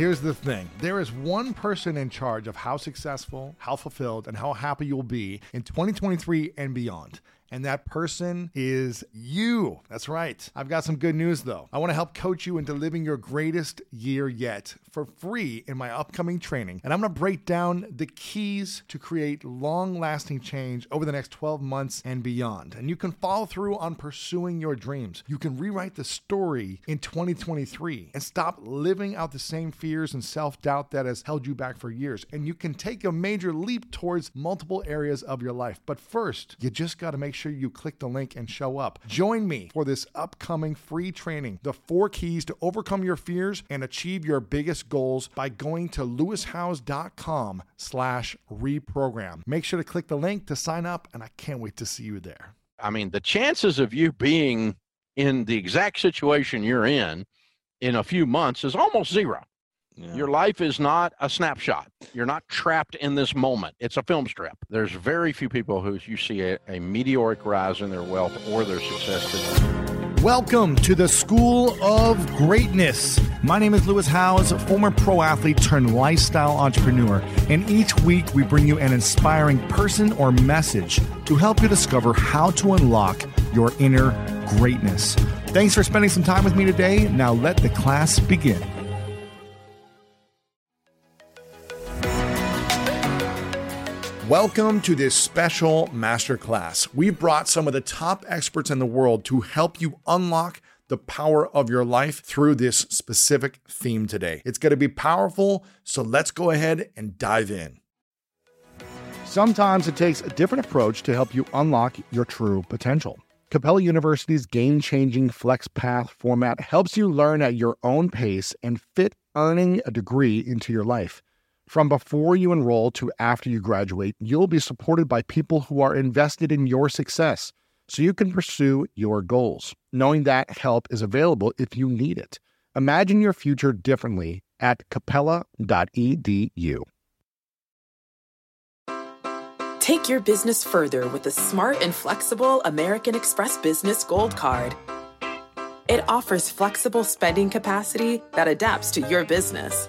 Here's the thing. There is one person in charge of how successful, how fulfilled, and how happy you'll be in 2023 and beyond and that person is you. That's right. I've got some good news though. I want to help coach you into living your greatest year yet for free in my upcoming training. And I'm going to break down the keys to create long lasting change over the next 12 months and beyond. And you can follow through on pursuing your dreams. You can rewrite the story in 2023 and stop living out the same fears and self doubt that has held you back for years. And you can take a major leap towards multiple areas of your life. But first, you just got to make sure you click the link and show up. Join me for this upcoming free training The Four Keys to Overcome Your Fears and Achieve Your Biggest Goals by going to lewishowes.com slash reprogram. Make sure to click the link to sign up, and I can't wait to see you there. I mean, the chances of you being in the exact situation you're in in a few months is almost zero. Yeah. Your life is not a snapshot. You're not trapped in this moment. It's a film strip. There's very few people who you see a, a meteoric rise in their wealth or their success today. Welcome to the School of Greatness. My name is Lewis Howes, former pro athlete turned lifestyle entrepreneur, and each week we bring you an inspiring person or message to help you discover how to unlock your inner greatness. Thanks for spending some time with me today. Now let the class begin. Welcome to this special masterclass. We've brought some of the top experts in the world to help you unlock the power of your life through this specific theme today. It's going to be powerful, so let's go ahead and dive in. Sometimes it takes a different approach to help you unlock your true potential. Capella University's game changing FlexPath format helps you learn at your own pace and fit earning a degree into your life. From before you enroll to after you graduate, you'll be supported by people who are invested in your success so you can pursue your goals, knowing that help is available if you need it. Imagine your future differently at capella.edu. Take your business further with the smart and flexible American Express Business Gold Card. It offers flexible spending capacity that adapts to your business.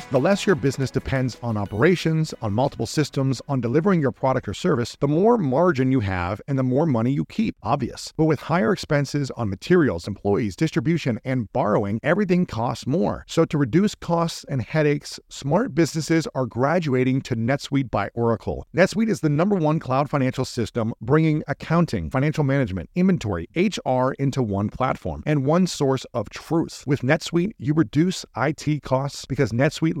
The less your business depends on operations, on multiple systems, on delivering your product or service, the more margin you have and the more money you keep. Obvious. But with higher expenses on materials, employees, distribution, and borrowing, everything costs more. So to reduce costs and headaches, smart businesses are graduating to NetSuite by Oracle. NetSuite is the number one cloud financial system bringing accounting, financial management, inventory, HR into one platform and one source of truth. With NetSuite, you reduce IT costs because NetSuite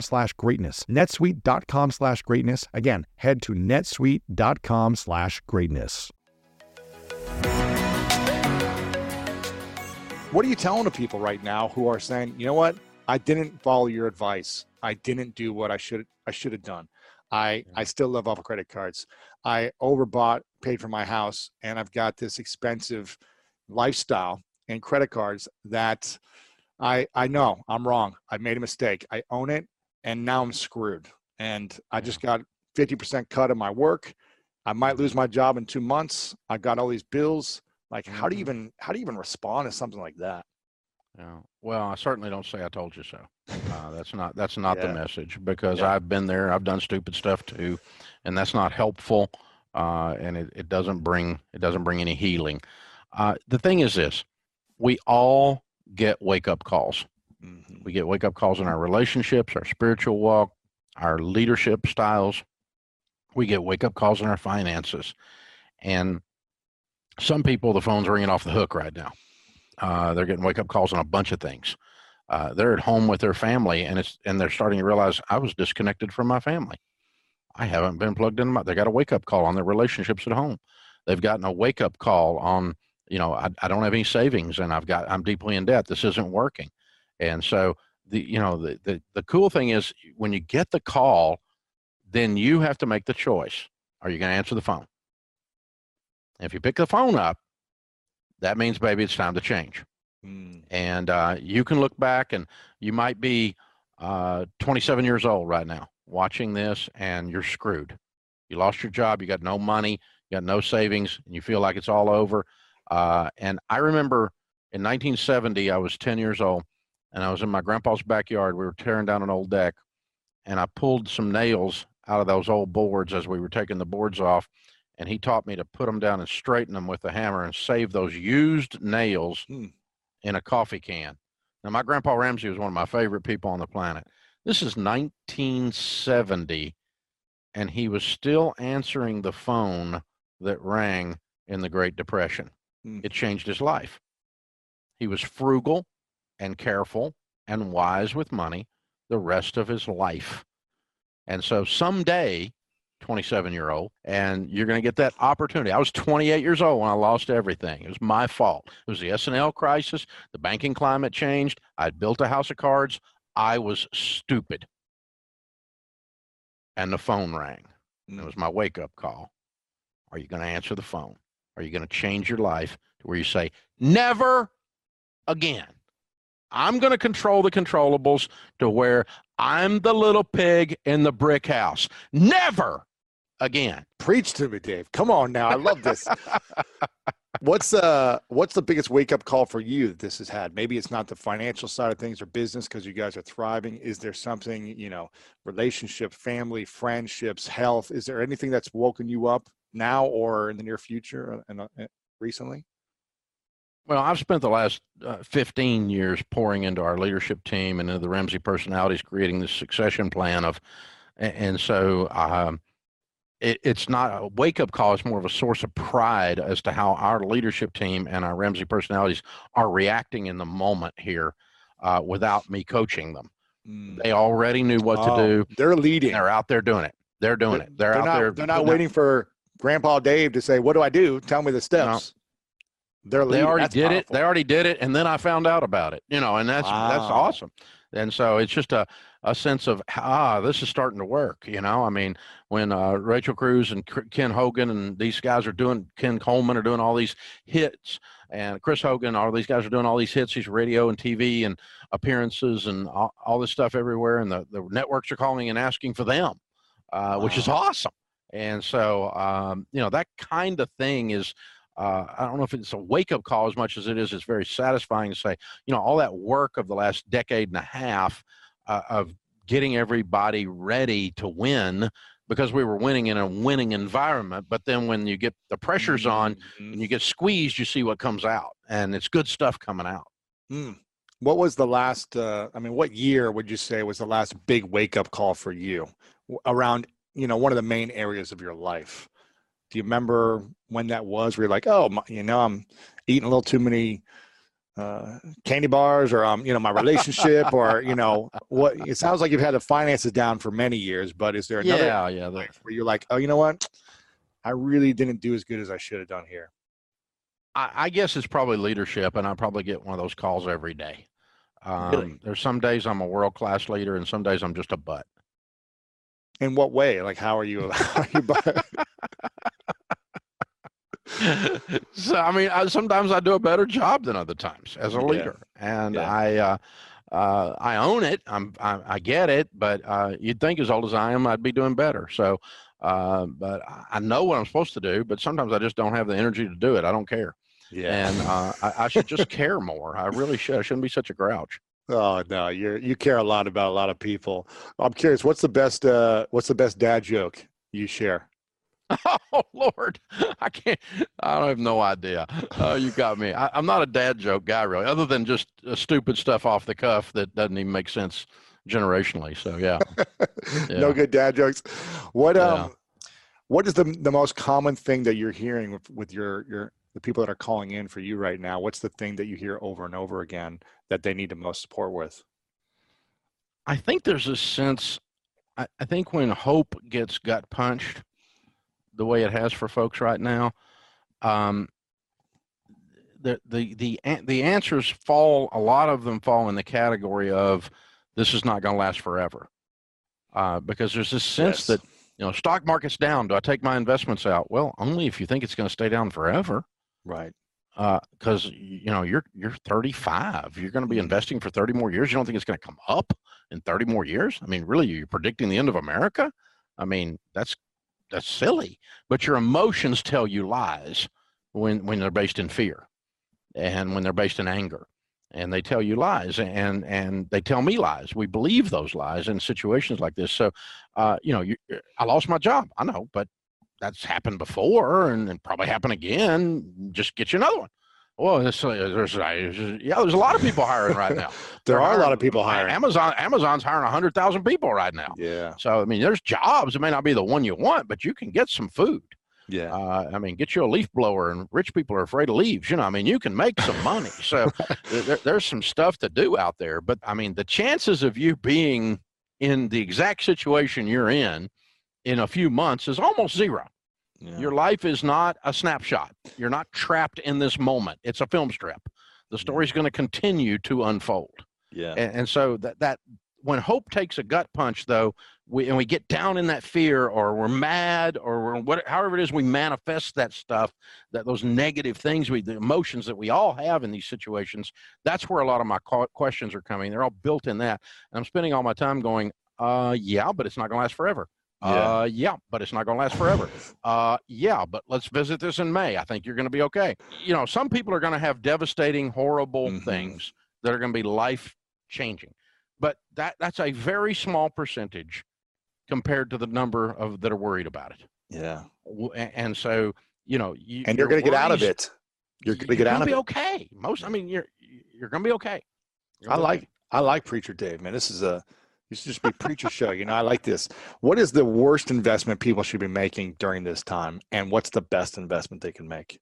slash greatness. netsuite.com slash greatness. Again, head to netsuite.com slash greatness. What are you telling to people right now who are saying, you know what? I didn't follow your advice. I didn't do what I should I should have done. I I still live off of credit cards. I overbought, paid for my house, and I've got this expensive lifestyle and credit cards that I I know I'm wrong. I made a mistake. I own it, and now I'm screwed. And I just got 50% cut of my work. I might lose my job in two months. I got all these bills. Like, how do you mm-hmm. even how do you even respond to something like that? Yeah. Well, I certainly don't say I told you so. Uh, that's not that's not yeah. the message because yeah. I've been there. I've done stupid stuff too, and that's not helpful. Uh, and it, it doesn't bring it doesn't bring any healing. Uh, the thing is this: we all get wake up calls. Mm-hmm. We get wake up calls in our relationships, our spiritual walk, our leadership styles. We get wake up calls in our finances. And some people, the phone's ringing off the hook right now. Uh, they're getting wake up calls on a bunch of things. Uh, they're at home with their family and it's and they're starting to realize I was disconnected from my family. I haven't been plugged in. My, they got a wake up call on their relationships at home. They've gotten a wake up call on, you know, I, I don't have any savings and I've got, I'm deeply in debt. This isn't working. And so the, you know, the, the, the cool thing is when you get the call, then you have to make the choice. Are you going to answer the phone? If you pick the phone up, that means, baby, it's time to change. Mm. And uh, you can look back and you might be uh, 27 years old right now watching this and you're screwed. You lost your job, you got no money, you got no savings, and you feel like it's all over. Uh, and I remember in 1970, I was 10 years old and I was in my grandpa's backyard. We were tearing down an old deck and I pulled some nails out of those old boards as we were taking the boards off. And he taught me to put them down and straighten them with a hammer and save those used nails hmm. in a coffee can. Now, my grandpa Ramsey was one of my favorite people on the planet. This is 1970, and he was still answering the phone that rang in the Great Depression. Hmm. It changed his life. He was frugal and careful and wise with money the rest of his life. And so someday, 27 year old, and you're going to get that opportunity. I was 28 years old when I lost everything. It was my fault. It was the S&L crisis. The banking climate changed. I'd built a house of cards. I was stupid. And the phone rang. And it was my wake up call. Are you going to answer the phone? Are you going to change your life to where you say, never again? I'm going to control the controllables to where I'm the little pig in the brick house. Never again. Preach to me, Dave. Come on now. I love this. what's uh what's the biggest wake up call for you that this has had? Maybe it's not the financial side of things or business because you guys are thriving. Is there something, you know, relationship, family, friendships, health? Is there anything that's woken you up now or in the near future and uh, uh, recently? Well, I've spent the last uh, 15 years pouring into our leadership team and into the Ramsey personalities, creating this succession plan of, and so um, it, it's not a wake up call. It's more of a source of pride as to how our leadership team and our Ramsey personalities are reacting in the moment here uh, without me coaching them. Mm. They already knew what oh, to do. They're leading. They're out there doing it. They're doing they're, it. They're, they're out not, there. They're not waiting for Grandpa Dave to say, "What do I do? Tell me the steps." No. They're. They already that's did powerful. it. They already did it, and then I found out about it. You know, and that's wow. that's awesome. And so it's just a a sense of ah, this is starting to work. You know, I mean, when uh, Rachel Cruz and Ken Hogan and these guys are doing, Ken Coleman are doing all these hits, and Chris Hogan, all these guys are doing all these hits, these radio and TV and appearances and all, all this stuff everywhere, and the, the networks are calling and asking for them, uh, wow. which is awesome. And so, um, you know, that kind of thing is. Uh, I don't know if it's a wake up call as much as it is. It's very satisfying to say, you know, all that work of the last decade and a half uh, of getting everybody ready to win because we were winning in a winning environment. But then when you get the pressures on mm-hmm. and you get squeezed, you see what comes out, and it's good stuff coming out. Mm. What was the last? Uh, I mean, what year would you say was the last big wake up call for you around? You know, one of the main areas of your life. Do you remember when that was? Where you're like, oh, my, you know, I'm eating a little too many uh, candy bars or um, you know my relationship or you know what it sounds like you've had the finances down for many years but is there another yeah yeah where you're like oh you know what i really didn't do as good as i should have done here I, I guess it's probably leadership and i probably get one of those calls every day um, really? there's some days i'm a world-class leader and some days i'm just a butt in what way like how are you, how are you so I mean, I, sometimes I do a better job than other times as a leader, yeah. and yeah. I uh, uh, I own it. I'm I, I get it, but uh, you'd think as old as I am, I'd be doing better. So, uh, but I know what I'm supposed to do, but sometimes I just don't have the energy to do it. I don't care. Yeah, and uh, I, I should just care more. I really should. I shouldn't be such a grouch. Oh no, you're you care a lot about a lot of people. I'm curious, what's the best uh, what's the best dad joke you share? Oh Lord, I can't. I don't have no idea. Oh, you got me. I, am not a dad joke guy, really, other than just uh, stupid stuff off the cuff that doesn't even make sense generationally. So yeah, yeah. no good dad jokes. What um, what is the the most common thing that you're hearing with, with your your the people that are calling in for you right now? What's the thing that you hear over and over again that they need the most support with? I think there's a sense. I, I think when hope gets gut punched, the way it has for folks right now, um, the the the the answers fall. A lot of them fall in the category of this is not going to last forever, uh, because there's this sense yes. that you know stock market's down. Do I take my investments out? Well, only if you think it's going to stay down forever. Right. Because uh, you know you're you're 35. You're going to be mm-hmm. investing for 30 more years. You don't think it's going to come up in 30 more years? I mean, really, you're predicting the end of America? I mean, that's that's silly. But your emotions tell you lies when when they're based in fear and when they're based in anger and they tell you lies and and they tell me lies we believe those lies in situations like this so uh, you know you, i lost my job i know but that's happened before and, and probably happen again just get you another one well, there's, there's, yeah, there's a lot of people hiring right now. there are hiring, a lot of people hiring. Amazon, Amazon's hiring hundred thousand people right now. Yeah. So I mean, there's jobs. It may not be the one you want, but you can get some food. Yeah. Uh, I mean, get you a leaf blower, and rich people are afraid of leaves. You know, I mean, you can make some money. So there, there's some stuff to do out there. But I mean, the chances of you being in the exact situation you're in in a few months is almost zero. Yeah. Your life is not a snapshot. You're not trapped in this moment. It's a film strip. The story's going to continue to unfold. Yeah. And, and so that that when hope takes a gut punch, though, we and we get down in that fear, or we're mad, or we're what, however it is we manifest that stuff, that those negative things, we the emotions that we all have in these situations. That's where a lot of my questions are coming. They're all built in that, and I'm spending all my time going, uh, yeah, but it's not going to last forever. Yeah. Uh, yeah, but it's not going to last forever. Uh, yeah, but let's visit this in May. I think you're going to be okay. You know, some people are going to have devastating, horrible mm-hmm. things that are going to be life changing but that that's a very small percentage compared to the number of that are worried about it. Yeah. And so, you know, you, and you're going to get out of it. You're going to get out of be it. okay. Most, I mean, you're you're going to be okay. I like. I like preacher Dave, man. This is a this should just be preacher show. You know, I like this. What is the worst investment people should be making during this time, and what's the best investment they can make?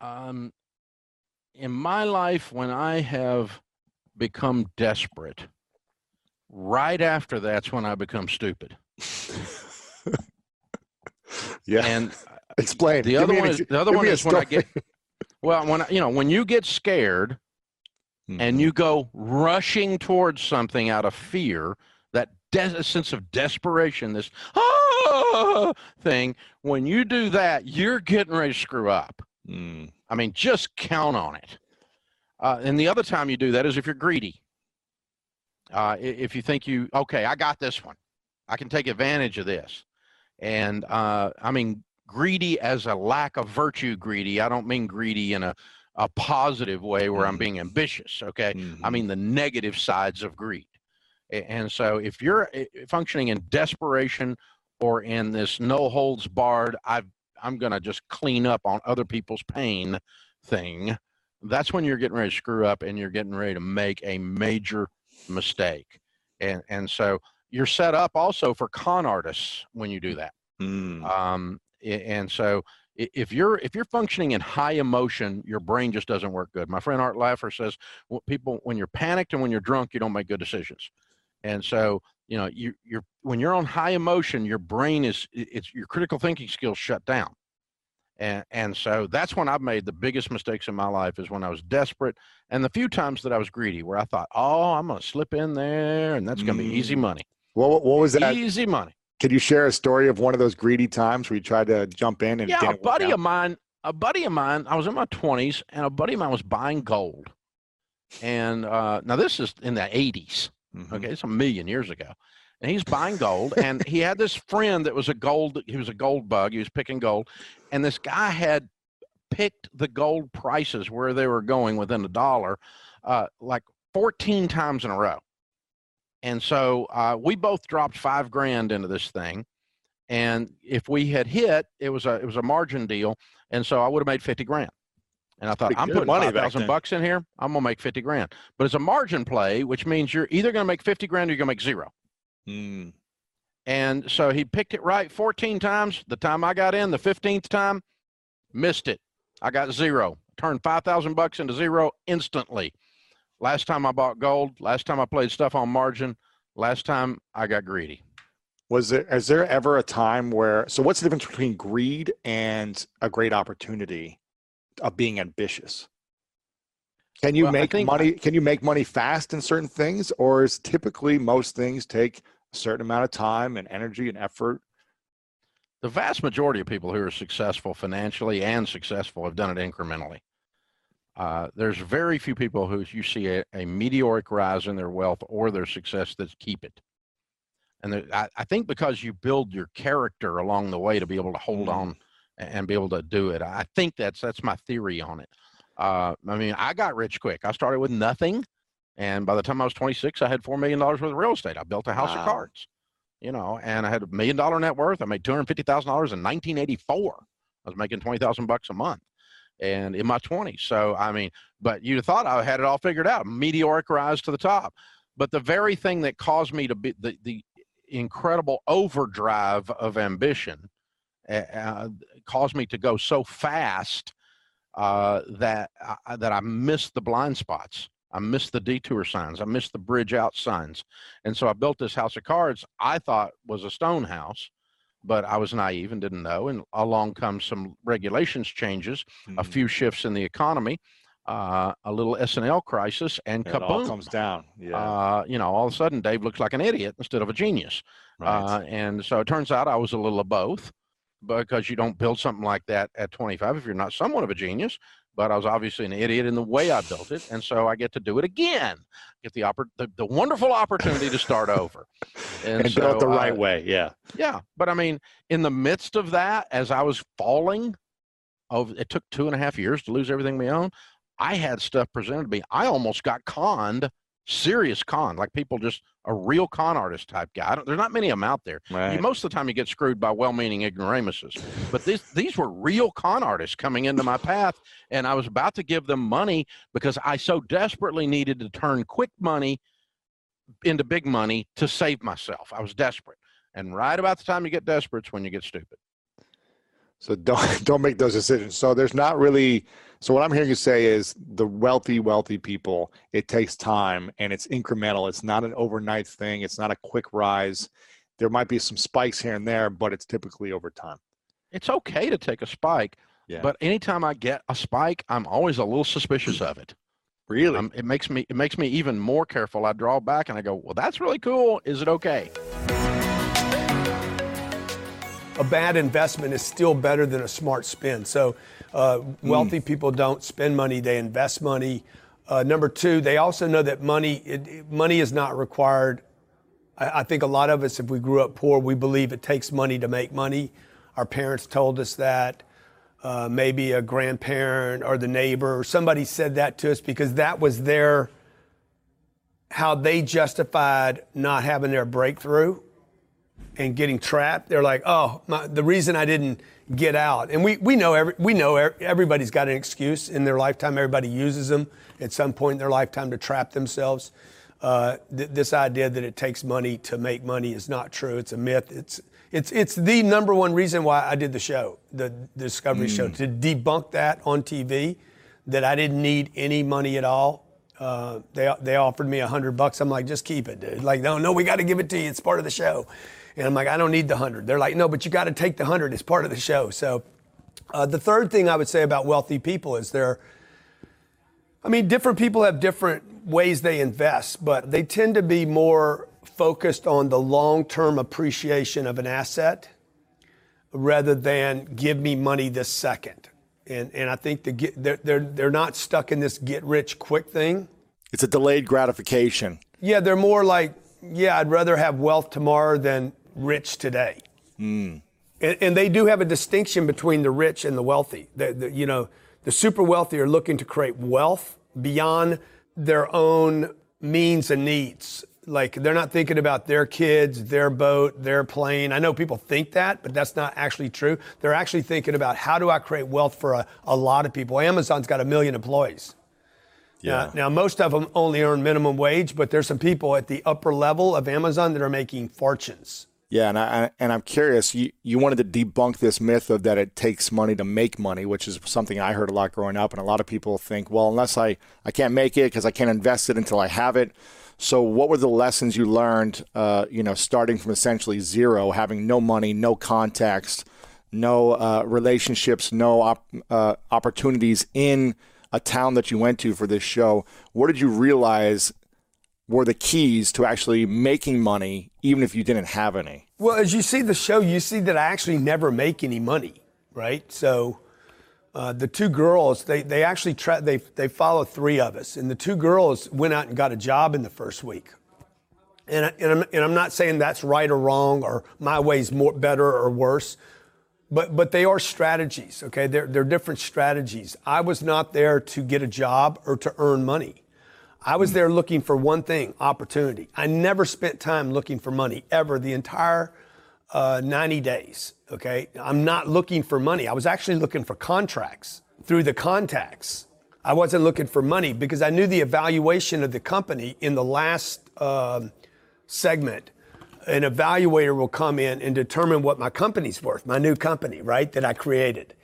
Um, in my life, when I have become desperate. Right after that's when I become stupid. yeah. And explain. The other one is the other one is when I get well when I, you know when you get scared mm-hmm. and you go rushing towards something out of fear, that des- sense of desperation, this ah thing, when you do that, you're getting ready to screw up. Mm. I mean, just count on it. Uh, and the other time you do that is if you're greedy. Uh, if you think you, okay, I got this one, I can take advantage of this. And uh, I mean, greedy as a lack of virtue greedy. I don't mean greedy in a, a positive way where I'm mm-hmm. being ambitious. Okay. Mm-hmm. I mean the negative sides of greed. And so if you're functioning in desperation or in this no holds barred, I've, I'm going to just clean up on other people's pain thing that's when you're getting ready to screw up and you're getting ready to make a major mistake. And and so you're set up also for con artists when you do that. Mm. Um, and so if you're if you're functioning in high emotion, your brain just doesn't work good. My friend Art Laffer says, well, people when you're panicked and when you're drunk, you don't make good decisions. And so you know you you're when you're on high emotion, your brain is it's your critical thinking skills shut down. And, and so that's when I've made the biggest mistakes in my life is when I was desperate and the few times that I was greedy where I thought, oh, I'm going to slip in there and that's going to be easy mm. money. Well, what was that? Easy money. Can you share a story of one of those greedy times where you tried to jump in and yeah, a buddy of mine, a buddy of mine, I was in my 20s and a buddy of mine was buying gold. And uh, now this is in the 80s. Mm-hmm. Okay, it's a million years ago and he's buying gold. and he had this friend that was a gold, he was a gold bug. He was picking gold. And this guy had picked the gold prices where they were going within a dollar, uh, like 14 times in a row. And so uh, we both dropped five grand into this thing. And if we had hit, it was a it was a margin deal, and so I would have made fifty grand. And I thought I'm putting five thousand bucks in here. I'm gonna make fifty grand. But it's a margin play, which means you're either gonna make fifty grand or you're gonna make zero. Mm. And so he picked it right 14 times. The time I got in, the 15th time, missed it. I got zero. Turned 5,000 bucks into zero instantly. Last time I bought gold, last time I played stuff on margin, last time I got greedy. Was there is there ever a time where so what's the difference between greed and a great opportunity of being ambitious? Can you well, make money can you make money fast in certain things or is typically most things take a certain amount of time and energy and effort? The vast majority of people who are successful financially and successful have done it incrementally. Uh, there's very few people who you see a, a, meteoric rise in their wealth or their success that keep it. And there, I, I, think because you build your character along the way to be able to hold mm. on and be able to do it. I think that's that's my theory on it. Uh, I mean, I got rich quick. I started with nothing, and by the time I was 26, I had four million dollars worth of real estate. I built a house wow. of cards, you know, and I had a million dollar net worth. I made two hundred fifty thousand dollars in 1984. I was making twenty thousand bucks a month and in my 20s. So, I mean, but have thought I had it all figured out, meteoric rise to the top. But the very thing that caused me to be the, the incredible overdrive of ambition uh, caused me to go so fast uh, that I, that I missed the blind spots. I missed the detour signs. I missed the bridge out signs. And so I built this house of cards I thought was a stone house but I was naive and didn't know. And along comes some regulations changes, mm-hmm. a few shifts in the economy, uh, a little S&L crisis, and it kaboom! all comes down. Yeah. Uh, you know, all of a sudden, Dave looks like an idiot instead of a genius. Right. Uh, and so it turns out I was a little of both because you don't build something like that at 25 if you're not somewhat of a genius but I was obviously an idiot in the way I built it, and so I get to do it again. Get the oppor- the, the wonderful opportunity to start over, and, and so, built the right way. Yeah, yeah. But I mean, in the midst of that, as I was falling, of it took two and a half years to lose everything we own. I had stuff presented to me. I almost got conned serious con, like people just a real con artist type guy. there's not many of them out there. Right. You, most of the time, you get screwed by well-meaning ignoramuses. But these these were real con artists coming into my path, and I was about to give them money because I so desperately needed to turn quick money into big money to save myself. I was desperate, and right about the time you get desperate, is when you get stupid. So don't don't make those decisions. So there's not really so what I'm hearing you say is the wealthy, wealthy people, it takes time and it's incremental. It's not an overnight thing. It's not a quick rise. There might be some spikes here and there, but it's typically over time. It's okay to take a spike, yeah. but anytime I get a spike, I'm always a little suspicious of it. Really? Um, it makes me it makes me even more careful. I draw back and I go, "Well, that's really cool. Is it okay?" A bad investment is still better than a smart spend. So, uh, wealthy mm. people don't spend money; they invest money. Uh, number two, they also know that money it, money is not required. I, I, think a lot of us, if we grew up poor, we believe it takes money to make money. Our parents told us that. Uh, maybe a grandparent or the neighbor or somebody said that to us because that was their how they justified not having their breakthrough and getting trapped, they're like, oh, my, the reason I didn't get out. And we, we know every, we know everybody's got an excuse in their lifetime. Everybody uses them at some point in their lifetime to trap themselves. Uh, th- this idea that it takes money to make money is not true. It's a myth. It's it's it's the number one reason why I did the show, the, the Discovery mm. Show, to debunk that on TV, that I didn't need any money at all. Uh, they they offered me a hundred bucks. I'm like, just keep it, dude. Like, no, no, we got to give it to you. It's part of the show. And I'm like, I don't need the 100. They're like, no, but you got to take the 100 as part of the show. So uh, the third thing I would say about wealthy people is they're, I mean, different people have different ways they invest, but they tend to be more focused on the long term appreciation of an asset rather than give me money this second. And, and I think the get, they're, they're, they're not stuck in this get rich quick thing. It's a delayed gratification. Yeah, they're more like, yeah, I'd rather have wealth tomorrow than rich today. Mm. And, and, they do have a distinction between the rich and the wealthy. The, the, you know, the super wealthy are looking to create wealth beyond their own means and needs. Like they're not thinking about their kids, their boat, their plane. I know people think that, but that's not actually true. They're actually thinking about how do I create wealth for a, a lot of people. Amazon's got a million employees. Yeah. Now, now, most of them only earn minimum wage, but there's some people at the upper level of Amazon that are making fortunes Yeah, and I and I'm curious. You you wanted to debunk this myth of that it takes money to make money, which is something I heard a lot growing up, and a lot of people think, well, unless I I can't make it because I can't invest it until I have it. So, what were the lessons you learned? Uh, you know, starting from essentially zero, having no money, no contacts, no uh, relationships, no op- uh, opportunities in a town that you went to for this show. What did you realize were the keys to actually making money, even if you didn't have any? Well, as you see the show, you see that I actually never make any money, right? So uh, the two girls, they, they actually tra- they, they follow three of us, and the two girls went out and got a job in the first week. And, and, I'm, and I'm not saying that's right or wrong or my way's more better or worse, but, but they are strategies, okay? They're, they're different strategies. I was not there to get a job or to earn money. I was there looking for one thing opportunity. I never spent time looking for money ever the entire uh, 90 days. Okay. I'm not looking for money. I was actually looking for contracts through the contacts. I wasn't looking for money because I knew the evaluation of the company in the last um, segment. An evaluator will come in and determine what my company's worth, my new company, right, that I created.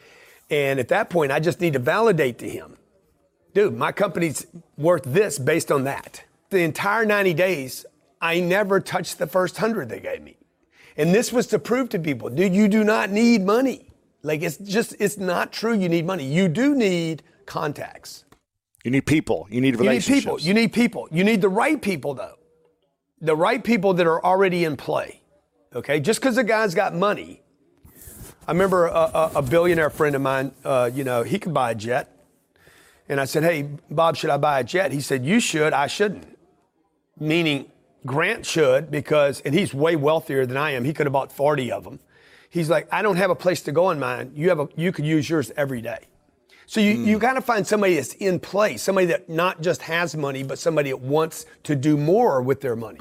And at that point, I just need to validate to him dude, my company's worth this based on that. The entire 90 days, I never touched the first hundred they gave me. And this was to prove to people, dude, you do not need money. Like it's just, it's not true you need money. You do need contacts. You need people. You need relationships. You need people. You need people. You need the right people though. The right people that are already in play. Okay? Just because a guy's got money. I remember a, a, a billionaire friend of mine, uh, you know, he could buy a jet. And I said, Hey, Bob, should I buy a jet? He said, You should, I shouldn't. Meaning, Grant should because, and he's way wealthier than I am. He could have bought 40 of them. He's like, I don't have a place to go in mine. You have a, you could use yours every day. So you, mm. you got to find somebody that's in place, somebody that not just has money, but somebody that wants to do more with their money.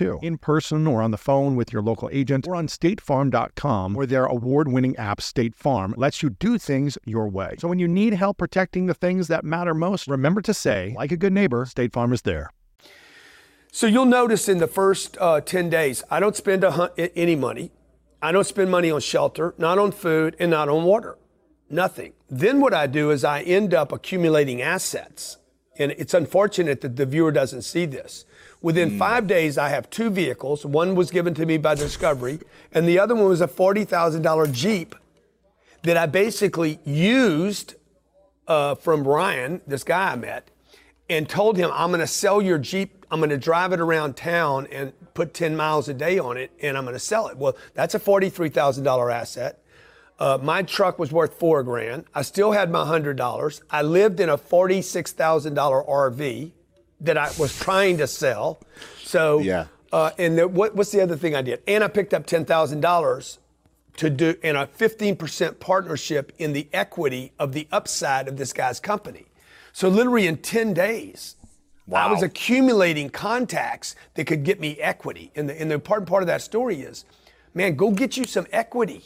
too, in person or on the phone with your local agent or on statefarm.com, where their award winning app, State Farm, lets you do things your way. So when you need help protecting the things that matter most, remember to say, like a good neighbor, State Farm is there. So you'll notice in the first uh, 10 days, I don't spend a, any money. I don't spend money on shelter, not on food, and not on water. Nothing. Then what I do is I end up accumulating assets. And it's unfortunate that the viewer doesn't see this. Within mm. five days, I have two vehicles. One was given to me by Discovery, and the other one was a $40,000 Jeep that I basically used uh, from Ryan, this guy I met. and told him, I'm going to sell your Jeep. I'm going to drive it around town and put 10 miles a day on it, and I'm going to sell it. Well, that's a $43,000 asset. Uh, my truck was worth four grand. I still had my hundred dollars. I lived in a forty-six thousand dollar RV that I was trying to sell. So Yeah. Uh, and the, what, what's the other thing I did? And I picked up ten thousand dollars to do in a fifteen percent partnership in the equity of the upside of this guy's company. So literally in ten days, I was accumulating contacts that could get me equity. And the, and the important part of that story is, man, go get you some equity.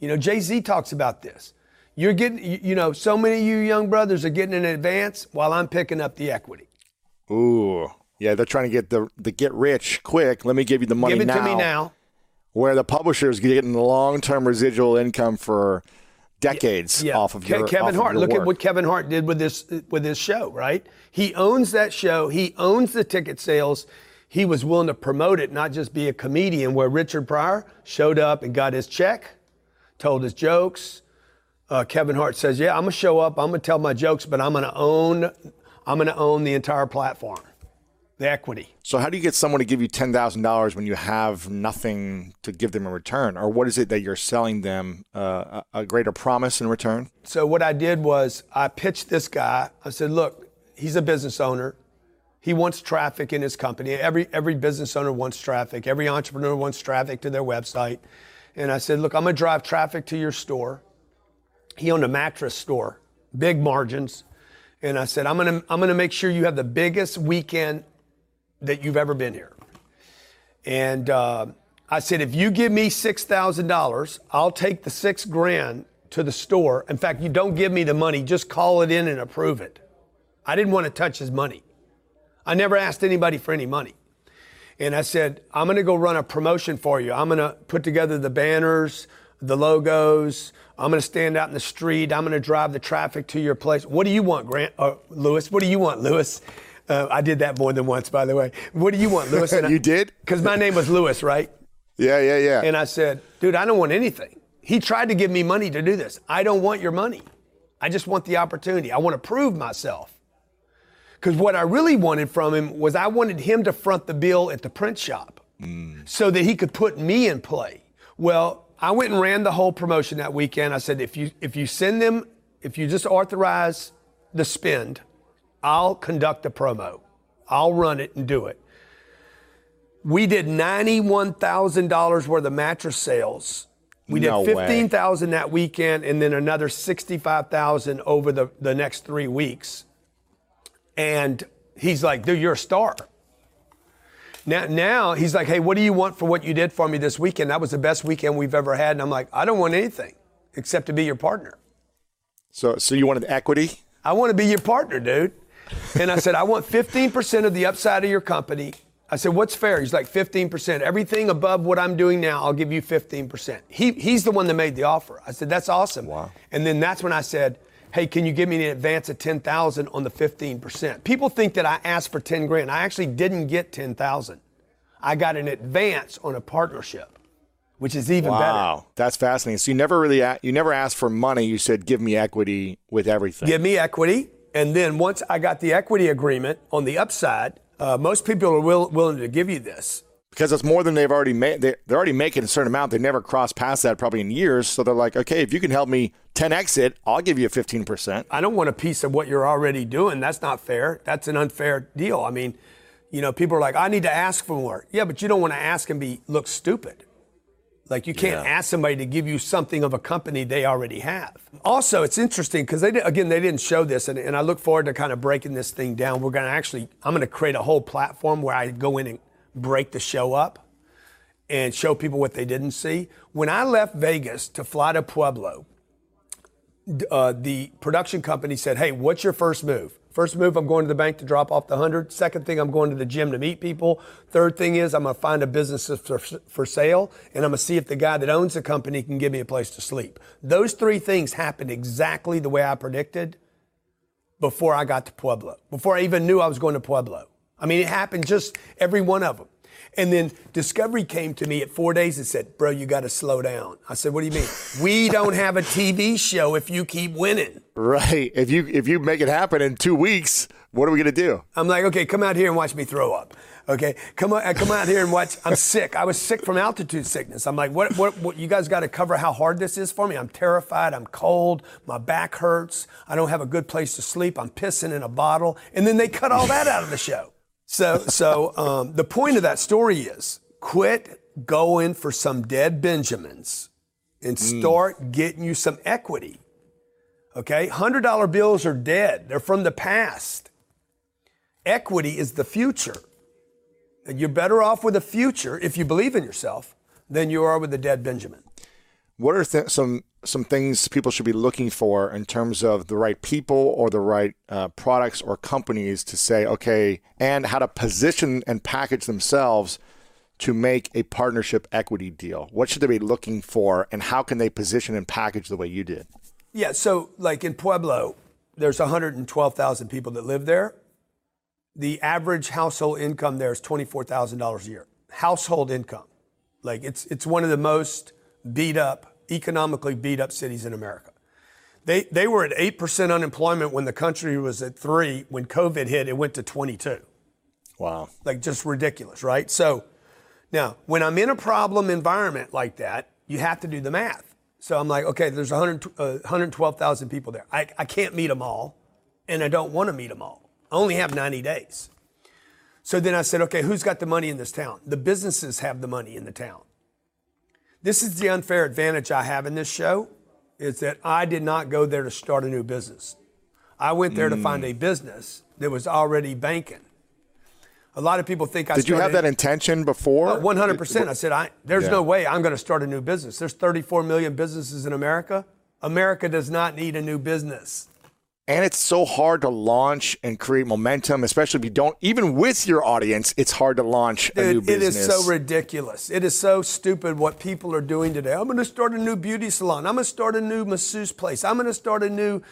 You know, Jay Z talks about this. You're getting, you, know, so many of you young brothers are getting an advance while I'm picking up the equity. Ooh. Yeah, they're trying to get the the get rich quick. Let me give you the money Give it now. to me now. Where the publisher is getting the long term residual income for decades off of Ke- your Kevin Hart. your Look at what Kevin Hart did with this with this show, right? He owns that show. He owns the ticket sales. He was willing to promote it, not just be a comedian. Where Richard Pryor showed up and got his check, told his jokes. Uh, Kevin Hart says, "Yeah, I'm gonna show up. I'm gonna tell my jokes, but I'm gonna own. I'm gonna own the entire platform, the equity." So how do you get someone to give you ten thousand dollars when you have nothing to give them in return, or what is it that you're selling them uh, a, greater promise in return? So what I did was I pitched this guy. I said, "Look, he's a business owner. He wants traffic in his company. Every every business owner wants traffic. Every entrepreneur wants traffic to their website." And I said, "Look, I'm going to drive traffic to your store." He owned a mattress store, big margins. And I said, "I'm going to I'm going to make sure you have the biggest weekend that you've ever been here." And uh, I said, if you give me six thousand dollars, I'll take the six grand to the store. In fact, you don't give me the money; just call it in and approve it. I didn't want to touch his money. I never asked anybody for any money. And I said, I'm going to go run a promotion for you. I'm going to put together the banners, the logos. I'm going to stand out in the street. I'm going to drive the traffic to your place. What do you want, Grant? Uh, Lewis? What do you want, Lewis? Uh, I did that more than once, by the way. What do you want, Lewis? You did? Because my name was Lewis, right? Yeah, yeah, yeah. And I said, dude, I don't want anything. He tried to give me money to do this. I don't want your money. I just want the opportunity. I want to prove myself. Because what I really wanted from him was I wanted him to front the bill at the print shop so that he could put me in play. Well, I went and ran the whole promotion that weekend. I said, if you if you send them, if you just authorize the spend, I'll conduct the promo. I'll run it and do it. We did $91,000 worth of mattress sales. We did way. 15,000 that weekend and then another 65,000 over the, the next three weeks. And he's like, dude, you're a star. Now, now he's like, hey, what do you want for what you did for me this weekend? That was the best weekend we've ever had. And I'm like, I don't want anything except to be your partner. so, so you wanted equity? I want to be your partner, dude. And I said, I want 15% of the upside of your company. I said, what's fair? He's like, 15%. Everything above what I'm doing now, I'll give you 15%. He, he's the one that made the offer. I said, that's awesome. Wow. And then that's when I said, hey, can you give me an advance of 10,000 on the 15%? People think that I asked for 10 grand. I actually didn't get 10,000. I got an advance on a partnership, which is even better. Wow, that's fascinating. So you never really you never asked for money. You said, "Give me equity with everything." give me equity. And then once I got the equity agreement on the upside, uh, most people are will, willing to give you this. Because it's more than they've already made. They, they're already making a certain amount. They never crossed past that probably in years. So they're like, okay, if you can help me 10x it, I'll give you 15%. I don't want a piece of what you're already doing. That's not fair. That's an unfair deal. I mean, you know, people are like, I need to ask for more. Yeah, but you don't want to ask and be look stupid. Like you can't ask somebody to give you something of a company they already have. Also, it's interesting because they did, again they didn't show this, and, and I look forward to kind of breaking this thing down. We're going to actually I'm going to create a whole platform where I go in and break the show up and show people what they didn't see. When I left Vegas to fly to Pueblo, uh, the production company said, "Hey, what's your first move?" First move, I'm going to the bank to drop off the hundred. Second thing, I'm going to the gym to meet people. Third thing is, I'm going to find a business for, for sale, and I'm going to see if the guy that owns the company can give me a place to sleep. Those three things happened exactly the way I predicted before I got to Pueblo. Before I even knew I was going to Pueblo. I mean, it happened just every one of them. And then Discovery came to me at four days and said, Bro, you got to slow down. I said, What do you mean? we don't have a TV show if you keep winning. Right. If you if you make it happen in two weeks, what are we gonna do? I'm like, okay, come out here and watch me throw up. Okay, come on, come out here and watch. I'm sick. I was sick from altitude sickness. I'm like, what? What? what you guys got to cover how hard this is for me. I'm terrified. I'm cold. My back hurts. I don't have a good place to sleep. I'm pissing in a bottle. And then they cut all that out of the show. So, so um, the point of that story is quit going for some dead Benjamins and mm. start mm. getting you some equity. Okay, hundred dollar bills are dead. They're from the past. Equity is the future. And you're better off with a future if you believe in yourself than you are with a dead Benjamin. What are th- some some things people should be looking for in terms of the right people or the right uh, products or companies to say okay, and how to position and package themselves to make a partnership equity deal? What should they be looking for, and how can they position and package the way you did? Yeah, so like in Pueblo, there's 112,000 people that live there the average household income there is $24,000 a year. Household income. Like it's, it's one of the most beat up, economically beat up cities in America. They, they were at 8% unemployment when the country was at three. When COVID hit, it went to 22. Wow. Like just ridiculous, right? So now, when I'm in a problem environment like that, you have to do the math. So I'm like, okay, there's 100, uh, 112,000 people there. I, I can't meet them all, and I don't want to meet them all. I only have 90 days. So then I said, okay, who's got the money in this town? The businesses have the money in the town. This is the unfair advantage I have in this show is that I did not go there to start a new business. I went there mm. to find mm. a business that was already banking. A lot of people think I did. You have that intention before? One hundred percent. I said, I, "There's yeah. no way I'm going to start a new business." There's 34 million businesses in America. America does not need a new business and it's so hard to launch and create momentum, especially if you don't, even with your audience, it's hard to launch a new business. It is so ridiculous. It is so stupid what people are doing today. I'm going to start a new beauty salon. I'm going to start a new masseuse place. I'm going to start a new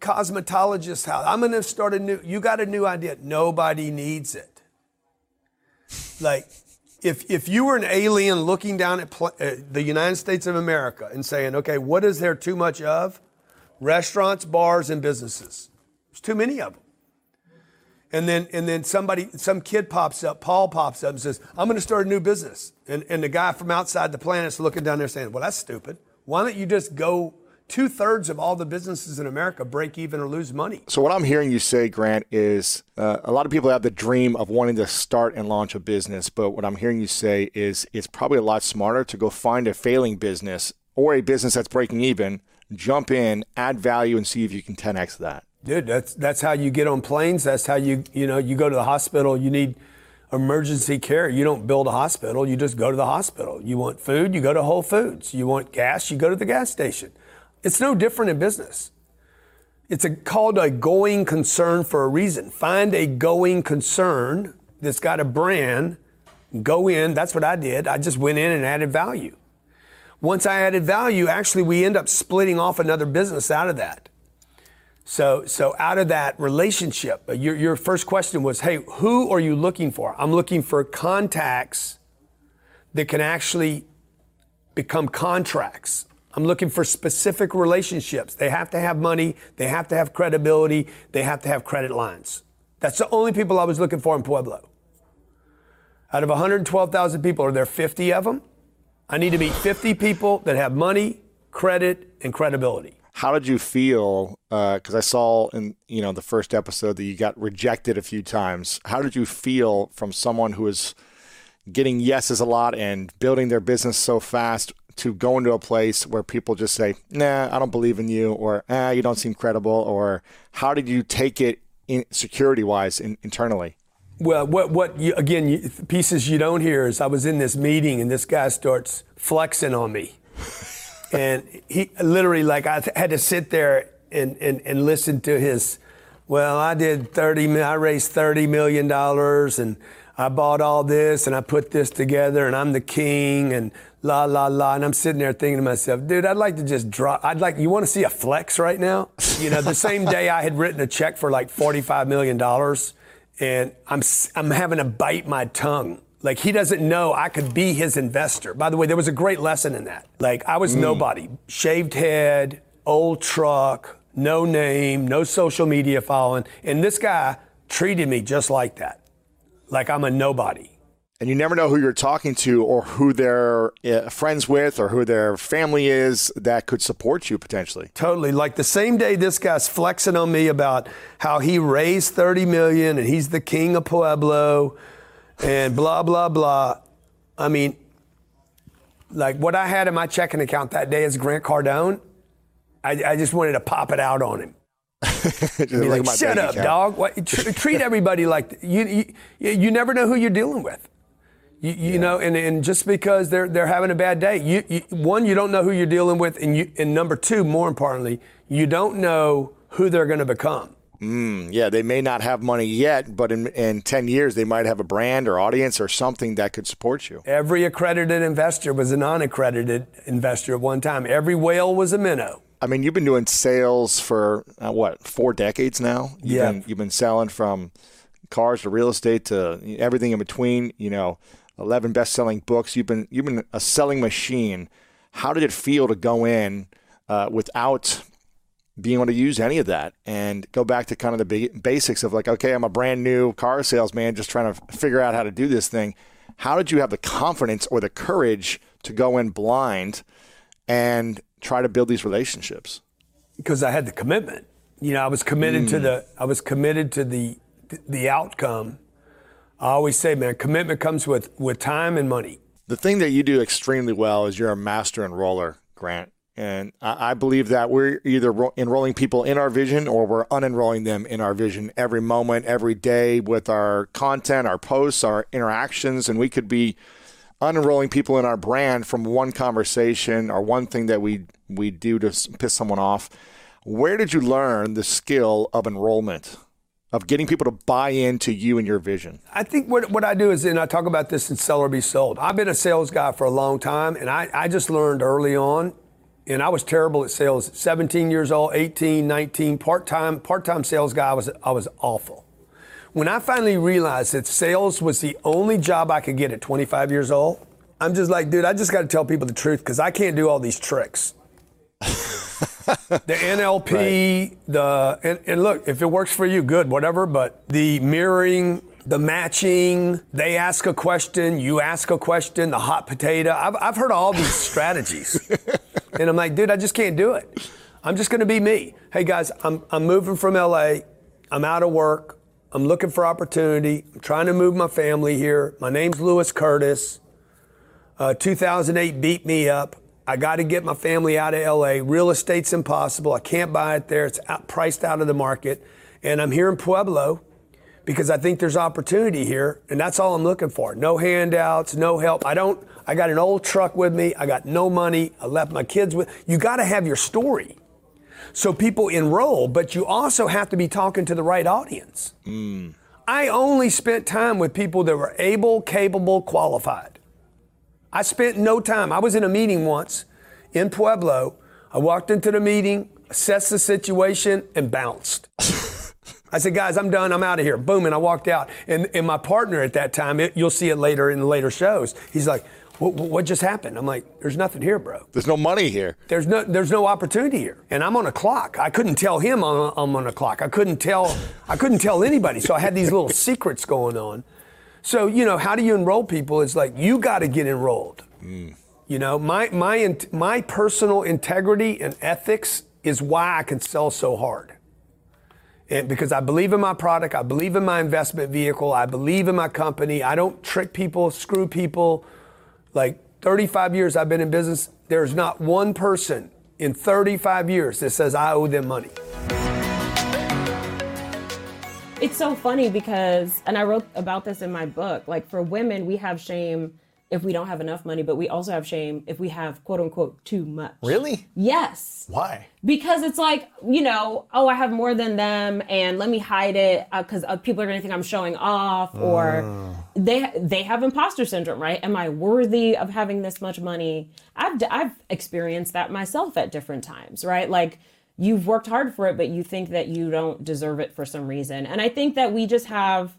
cosmetologist house. I'm going to start a new, you got a new idea. Nobody needs it. Like, if, if you were an alien looking down at pl- uh, the United States of America and saying, okay, what is there too much of? Restaurants, bars, and businesses. There's too many of them. And then, and then somebody, some kid pops up, Paul pops up and says, I'm going to start a new business. And, and the guy from outside the planet's looking down there saying, Well, that's stupid. Why don't you just go? Two thirds of all the businesses in America break even or lose money. So, what I'm hearing you say, Grant, is uh, a lot of people have the dream of wanting to start and launch a business. But what I'm hearing you say is it's probably a lot smarter to go find a failing business or a business that's breaking even jump in, add value, and see if you can 10x that. Dude, that's that's how you get on planes. That's how you you know you go to the hospital. You need emergency care. You don't build a hospital. You just go to the hospital. You want food, you go to Whole Foods. You want gas, you go to the gas station. It's no different in business. It's a, called a going concern for a reason. Find a going concern that's got a brand. Go in. That's what I did. I just went in and added value. Once I added value, actually, we end up splitting off another business out of that. So, so out of that relationship, your, your first question was, hey, who are you looking for? I'm looking for contacts that can actually become contracts. I'm looking for specific relationships. They have to have money, they have to have credibility, they have to have credit lines. That's the only people I was looking for in Pueblo. Out of 112,000 people, are there 50 of them? I need to meet 50 people that have money, credit, and credibility. How did you feel? Because uh, I saw in you know the first episode that you got rejected a few times. How did you feel from someone who is getting yeses a lot and building their business so fast to go into a place where people just say, "Nah, I don't believe in you," or "Ah, you don't seem credible," or how did you take it in security wise in, internally? Well, what what you, again you, pieces you don't hear is I was in this meeting and this guy starts flexing on me, and he literally like I had to sit there and, and, and listen to his. Well, I did thirty. I raised thirty million dollars and I bought all this and I put this together and I'm the king and la la la. And I'm sitting there thinking to myself, dude, I'd like to just drop. I'd like. You want to see a flex right now? You know, the same day I had written a check for like forty five million dollars and I'm I'm having to bite my tongue. Like he doesn't know I could be his investor. By the way, there was a great lesson in that. Like I was mm. nobody, shaved head, old truck, no name, no social media following, and this guy treated me just like that. Like I'm a nobody and you never know who you're talking to or who they're uh, friends with or who their family is that could support you potentially. Totally. Like the same day this guy's flexing on me about how he raised 30 million and he's the king of Pueblo and blah blah blah. I mean, like what I had in my checking account that day is Grant Cardone, I, I just wanted to pop it out on him. be like, shut up, account. dog. What, treat everybody like you, you. You never know who you're dealing with. You, you yeah. know, and, and just because they're they're having a bad day, you, you, one you don't know who you're dealing with, and you and number two, more importantly, you don't know who they're going to become. Mm, yeah, they may not have money yet, but in, in 10 years, they might have a brand or audience or something that could support you. Every accredited investor was a non accredited investor at one time. Every whale was a minnow. I mean, you've been doing sales for uh, what, four decades now? You've yeah. Been, you've been selling from cars to real estate to everything in between. You know, 11 best-selling books. You've been you've been a selling machine. How did it feel to go in uh, without being able to use any of that and go back to kind of the basics of like, okay, I'm a brand new car salesman just trying to figure out how to do this thing. How did you have the confidence or the courage to go in blind and try to build these relationships? Because I had the commitment. You know, I was committed mm. to the I was committed to the the outcome I always say, man, commitment comes with, with time and money. The thing that you do extremely well is you're a master enroller, Grant. And I, I believe that we're either ro- enrolling people in our vision or we're unenrolling them in our vision every moment, every day with our content, our posts, our interactions. And we could be unenrolling people in our brand from one conversation or one thing that we, we do to piss someone off. Where did you learn the skill of enrollment? Of getting people to buy into you and your vision? I think what, what I do is, and I talk about this in Sell or Be Sold. I've been a sales guy for a long time, and I, I just learned early on, and I was terrible at sales. 17 years old, 18, 19, part-time, part-time sales guy, I was, I was awful. When I finally realized that sales was the only job I could get at 25 years old, I'm just like, dude, I just got to tell people the truth because I can't do all these tricks. The NLP, right. the and, and look, if it works for you, good, whatever. But the mirroring, the matching, they ask a question, you ask a question, the hot potato. I've, I've heard all these strategies. and I'm like, dude, I just can't do it. I'm just going to be me. Hey, guys, I'm, I'm moving from LA. I'm out of work. I'm looking for opportunity. I'm trying to move my family here. My name's Lewis Curtis. Uh, 2008 beat me up. I got to get my family out of LA. Real estate's impossible. I can't buy it there. It's out, priced out of the market. And I'm here in Pueblo because I think there's opportunity here. And that's all I'm looking for. No handouts, no help. I don't, I got an old truck with me. I got no money. I left my kids with. You got to have your story. So people enroll, but you also have to be talking to the right audience. Mm. I only spent time with people that were able, capable, qualified. I spent no time. I was in a meeting once in Pueblo. I walked into the meeting, assessed the situation, and bounced. I said, guys, I'm done. I'm out of here. Boom. And I walked out. And, and my partner at that time, it, you'll see it later in the later shows, he's like, what, what, just happened? I'm like, there's nothing here, bro. There's no money here. There's no, there's no opportunity here. And I'm on a clock. I couldn't tell him I'm, I'm on a clock. I couldn't tell, I couldn't tell anybody. So I had these little secrets going on. So, you know, how do you enroll people? It's like you got to get enrolled. Mm. You know, my, my, my personal integrity and ethics is why I can sell so hard. And because I believe in my product, I believe in my investment vehicle, I believe in my company. I don't trick people, screw people. Like 35 years I've been in business, there's not one person in 35 years that says I owe them money. It's so funny because, and I wrote about this in my book, like for women, we have shame if we don't have enough money, but we also have shame if we have quote unquote too much. Really? Yes. Why? Because it's like, you know, oh, I have more than them and let me hide it because uh, uh, people are going to think I'm showing off or uh. they they have imposter syndrome, right? Am I worthy of having this much money? I've, I've experienced that myself at different times, right? Like, you've worked hard for it, but you think that you don't deserve it for some reason. And I think that we just have,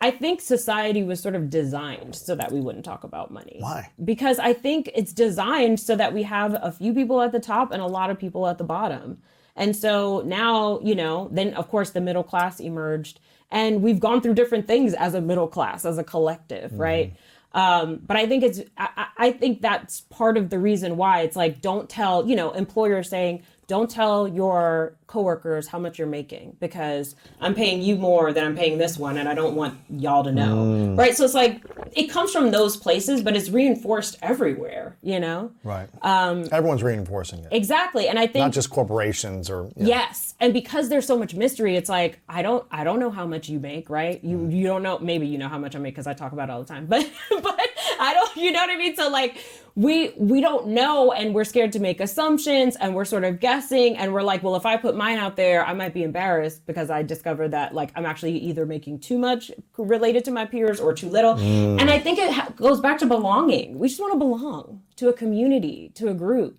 I think society was sort of designed so that we wouldn't talk about money. Why? Because I think it's designed so that we have a few people at the top and a lot of people at the bottom. And so now, you know, then of course the middle class emerged and we've gone through different things as a middle class, as a collective, mm-hmm. right? Um, but I think it's, I, I think that's part of the reason why it's like, don't tell, you know, employers saying, don't tell your coworkers how much you're making because I'm paying you more than I'm paying this one and I don't want y'all to know. Mm. Right? So it's like it comes from those places but it's reinforced everywhere, you know? Right. Um, Everyone's reinforcing it. Exactly. And I think not just corporations or Yes. And because there's so much mystery, it's like I don't I don't know how much you make, right? You mm. you don't know maybe you know how much I make because I talk about it all the time. But but I don't you know what I mean? So like we we don't know and we're scared to make assumptions and we're sort of guessing and we're like well if i put mine out there i might be embarrassed because i discovered that like i'm actually either making too much related to my peers or too little mm. and i think it ha- goes back to belonging we just want to belong to a community to a group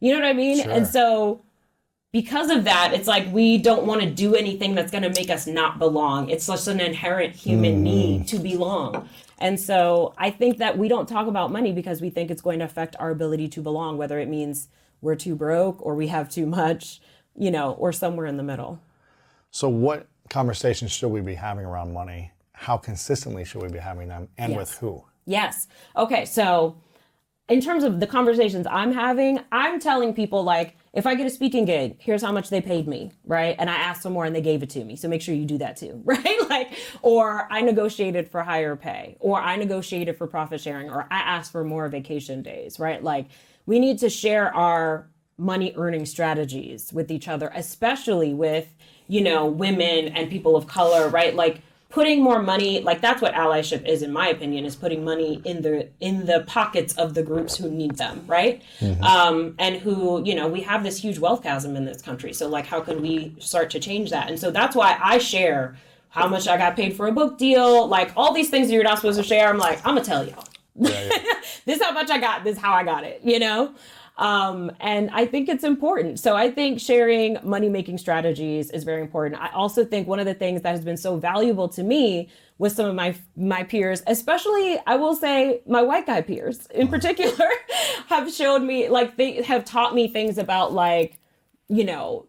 you know what i mean sure. and so because of that it's like we don't want to do anything that's going to make us not belong it's just an inherent human mm. need to belong and so I think that we don't talk about money because we think it's going to affect our ability to belong, whether it means we're too broke or we have too much, you know, or somewhere in the middle. So, what conversations should we be having around money? How consistently should we be having them and yes. with who? Yes. Okay. So, in terms of the conversations I'm having, I'm telling people like, if I get a speaking gig, here's how much they paid me, right? And I asked for more and they gave it to me. So make sure you do that too, right? Like, or I negotiated for higher pay, or I negotiated for profit sharing, or I asked for more vacation days, right? Like, we need to share our money earning strategies with each other, especially with, you know, women and people of color, right? Like, putting more money like that's what allyship is in my opinion is putting money in the in the pockets of the groups who need them right mm-hmm. um, and who you know we have this huge wealth chasm in this country so like how can we start to change that and so that's why i share how much i got paid for a book deal like all these things you're not supposed to share i'm like i'm gonna tell y'all yeah, yeah. this is how much i got this is how i got it you know um, and I think it's important. So I think sharing money making strategies is very important. I also think one of the things that has been so valuable to me with some of my my peers, especially I will say my white guy peers in particular, have showed me like they have taught me things about like, you know,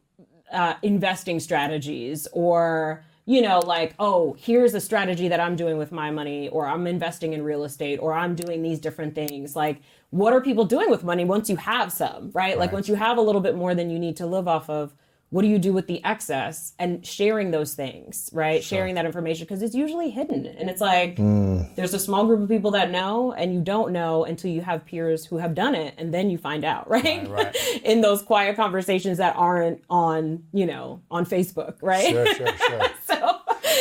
uh, investing strategies or you know, like, oh, here's a strategy that I'm doing with my money, or I'm investing in real estate, or I'm doing these different things. Like, what are people doing with money once you have some, right? right? Like, once you have a little bit more than you need to live off of, what do you do with the excess and sharing those things right sure. sharing that information because it's usually hidden and it's like mm. there's a small group of people that know and you don't know until you have peers who have done it and then you find out right, right, right. in those quiet conversations that aren't on you know on facebook right sure sure sure so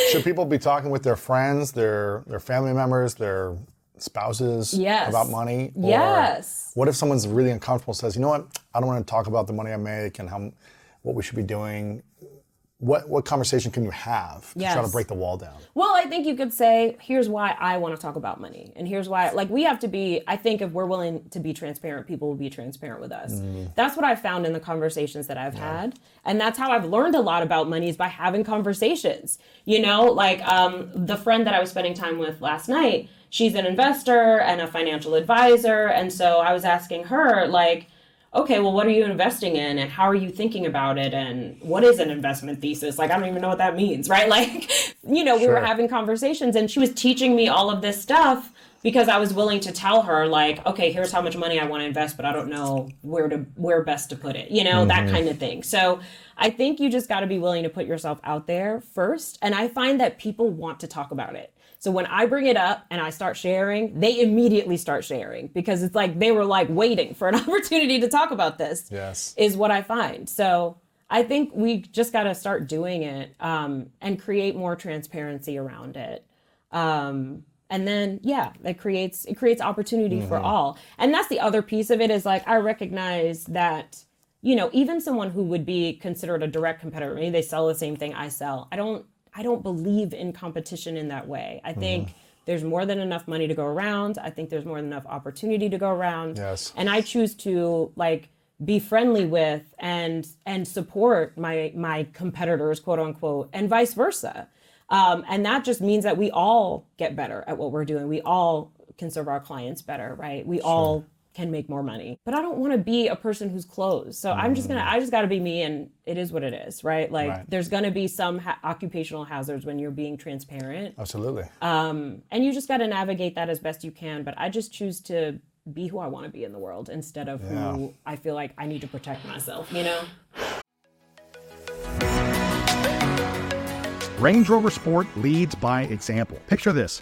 should people be talking with their friends their their family members their spouses yes. about money or yes what if someone's really uncomfortable says you know what i don't want to talk about the money i make and how what we should be doing what what conversation can you have to yes. try to break the wall down? Well, I think you could say, here's why I want to talk about money, and here's why. Like we have to be. I think if we're willing to be transparent, people will be transparent with us. Mm. That's what I've found in the conversations that I've yeah. had, and that's how I've learned a lot about money is by having conversations. You know, like um, the friend that I was spending time with last night. She's an investor and a financial advisor, and so I was asking her like okay, well, what are you investing in and how are you thinking about it? And what is an investment thesis? Like, I don't even know what that means, right? Like, you know, we sure. were having conversations and she was teaching me all of this stuff because I was willing to tell her, like, okay, here's how much money I want to invest, but I don't know where to, where best to put it, you know, mm-hmm. that kind of thing. So I think you just got to be willing to put yourself out there first. And I find that people want to talk about it. So when I bring it up and I start sharing, they immediately start sharing because it's like they were like waiting for an opportunity to talk about this. Yes. Is what I find. So I think we just got to start doing it um, and create more transparency around it. Um, and then yeah, it creates it creates opportunity mm-hmm. for all. And that's the other piece of it is like I recognize that you know even someone who would be considered a direct competitor, maybe they sell the same thing I sell. I don't I don't believe in competition in that way. I think mm-hmm. there's more than enough money to go around. I think there's more than enough opportunity to go around. Yes. And I choose to like be friendly with and and support my my competitors, quote unquote, and vice versa. Um, and that just means that we all get better at what we're doing. We all can serve our clients better, right? We sure. all can make more money. But I don't want to be a person who's closed. So mm. I'm just going to, I just got to be me and it is what it is, right? Like right. there's going to be some ha- occupational hazards when you're being transparent. Absolutely. Um, and you just got to navigate that as best you can. But I just choose to be who I want to be in the world instead of yeah. who I feel like I need to protect myself, you know? Range Rover Sport leads by example. Picture this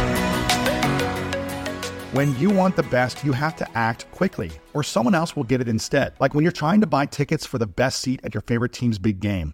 When you want the best, you have to act quickly, or someone else will get it instead. Like when you're trying to buy tickets for the best seat at your favorite team's big game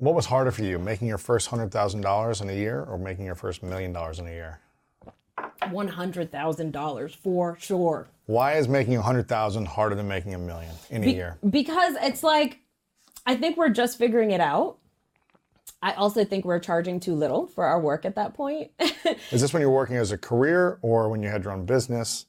What was harder for you, making your first $100,000 in a year or making your first million dollars in a year? $100,000 for sure. Why is making 100,000 harder than making a million in a Be- year? Because it's like I think we're just figuring it out. I also think we're charging too little for our work at that point. is this when you're working as a career or when you had your own business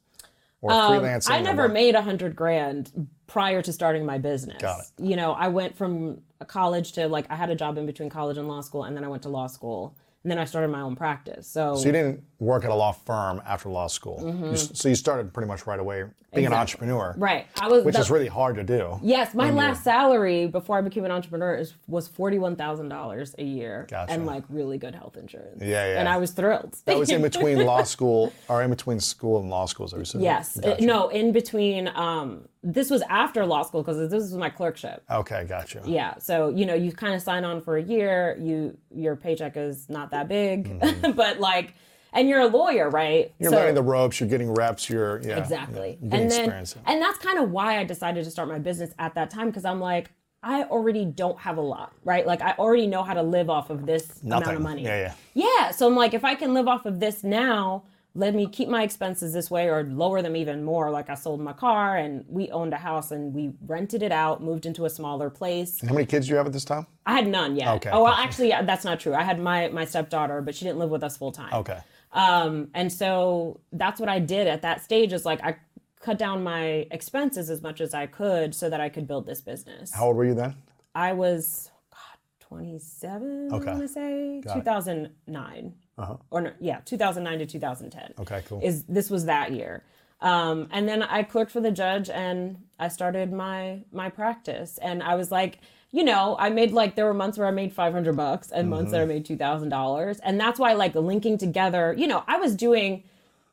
or um, freelancing? I never made a hundred grand prior to starting my business. Got it. You know, I went from college to like I had a job in between college and law school, and then I went to law school, and then I started my own practice. So, so you didn't work at a law firm after law school. Mm-hmm. You, so you started pretty much right away being exactly. an entrepreneur. Right. I was which the, is really hard to do. Yes, my last salary before I became an entrepreneur is, was forty one thousand dollars a year gotcha. and like really good health insurance. Yeah, yeah. And I was thrilled. that was in between law school or in between school and law school, so Yes. Gotcha. no, in between um, this was after law school because this was my clerkship. Okay, gotcha. Yeah, so you know, you kind of sign on for a year. You your paycheck is not that big, mm-hmm. but like, and you're a lawyer, right? You're so, learning the ropes. You're getting reps. You're yeah, exactly. Yeah, and then and that's kind of why I decided to start my business at that time because I'm like. I already don't have a lot, right? Like I already know how to live off of this Nothing. amount of money. Yeah, yeah. Yeah. So I'm like, if I can live off of this now, let me keep my expenses this way or lower them even more. Like I sold my car and we owned a house and we rented it out, moved into a smaller place. And how many kids do you have at this time? I had none yet. Okay. Oh, well, actually, that's not true. I had my my stepdaughter, but she didn't live with us full time. Okay. Um, and so that's what I did at that stage. Is like I cut down my expenses as much as I could so that I could build this business. How old were you then? I was God, 27. Okay. I want to say Got 2009. It uh-huh. or no, yeah, 2009 to 2010. Okay, cool. Is this was that year. Um, and then I clerked for the judge and I started my my practice. And I was like, you know, I made like there were months where I made 500 bucks and mm-hmm. months that I mm-hmm. made $2,000. And that's why like linking together, you know, I was doing